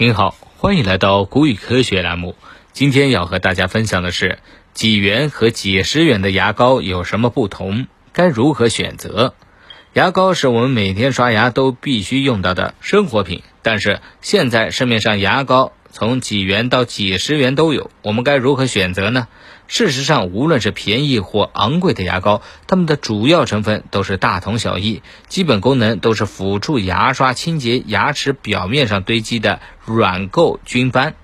您好，欢迎来到古语科学栏目。今天要和大家分享的是几元和几十元的牙膏有什么不同，该如何选择？牙膏是我们每天刷牙都必须用到的生活品，但是现在市面上牙膏从几元到几十元都有，我们该如何选择呢？事实上，无论是便宜或昂贵的牙膏，它们的主要成分都是大同小异，基本功能都是辅助牙刷清洁牙齿表面上堆积的软垢菌斑，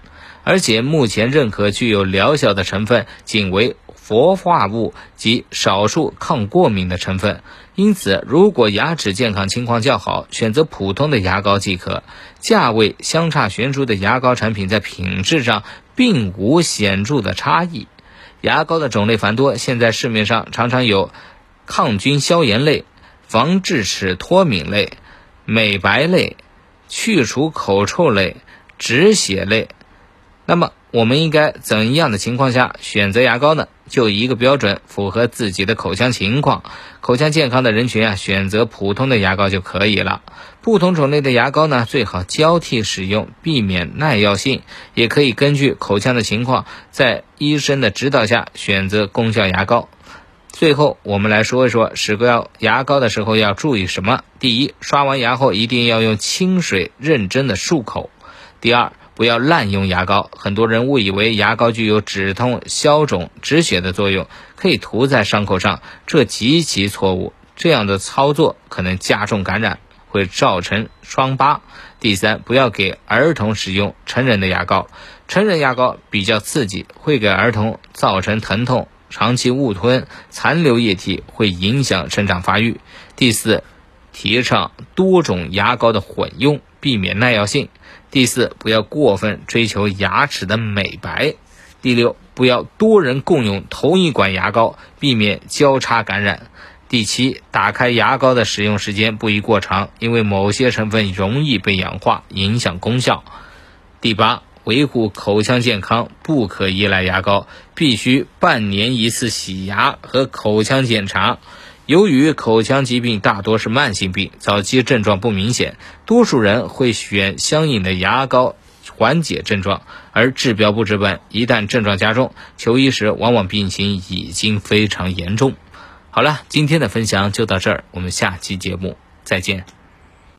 而且目前认可具有疗效的成分仅为氟化物及少数抗过敏的成分。因此，如果牙齿健康情况较好，选择普通的牙膏即可。价位相差悬殊的牙膏产品在品质上并无显著的差异。牙膏的种类繁多，现在市面上常常有抗菌消炎类、防智齿脱敏类、美白类、去除口臭类、止血类。那么，我们应该怎样的情况下选择牙膏呢？就一个标准，符合自己的口腔情况。口腔健康的人群啊，选择普通的牙膏就可以了。不同种类的牙膏呢，最好交替使用，避免耐药性。也可以根据口腔的情况，在医生的指导下选择功效牙膏。最后，我们来说一说使用牙膏的时候要注意什么。第一，刷完牙后一定要用清水认真的漱口。第二，不要滥用牙膏，很多人误以为牙膏具有止痛、消肿、止血的作用，可以涂在伤口上，这极其错误。这样的操作可能加重感染，会造成疮疤。第三，不要给儿童使用成人的牙膏，成人牙膏比较刺激，会给儿童造成疼痛，长期误吞残留液体会影响生长发育。第四，提倡多种牙膏的混用，避免耐药性。第四，不要过分追求牙齿的美白。第六，不要多人共用同一管牙膏，避免交叉感染。第七，打开牙膏的使用时间不宜过长，因为某些成分容易被氧化，影响功效。第八，维护口腔健康不可依赖牙膏，必须半年一次洗牙和口腔检查。由于口腔疾病大多是慢性病，早期症状不明显，多数人会选相应的牙膏缓解症状，而治标不治本，一旦症状加重，求医时往往病情已经非常严重。好了，今天的分享就到这儿，我们下期节目再见。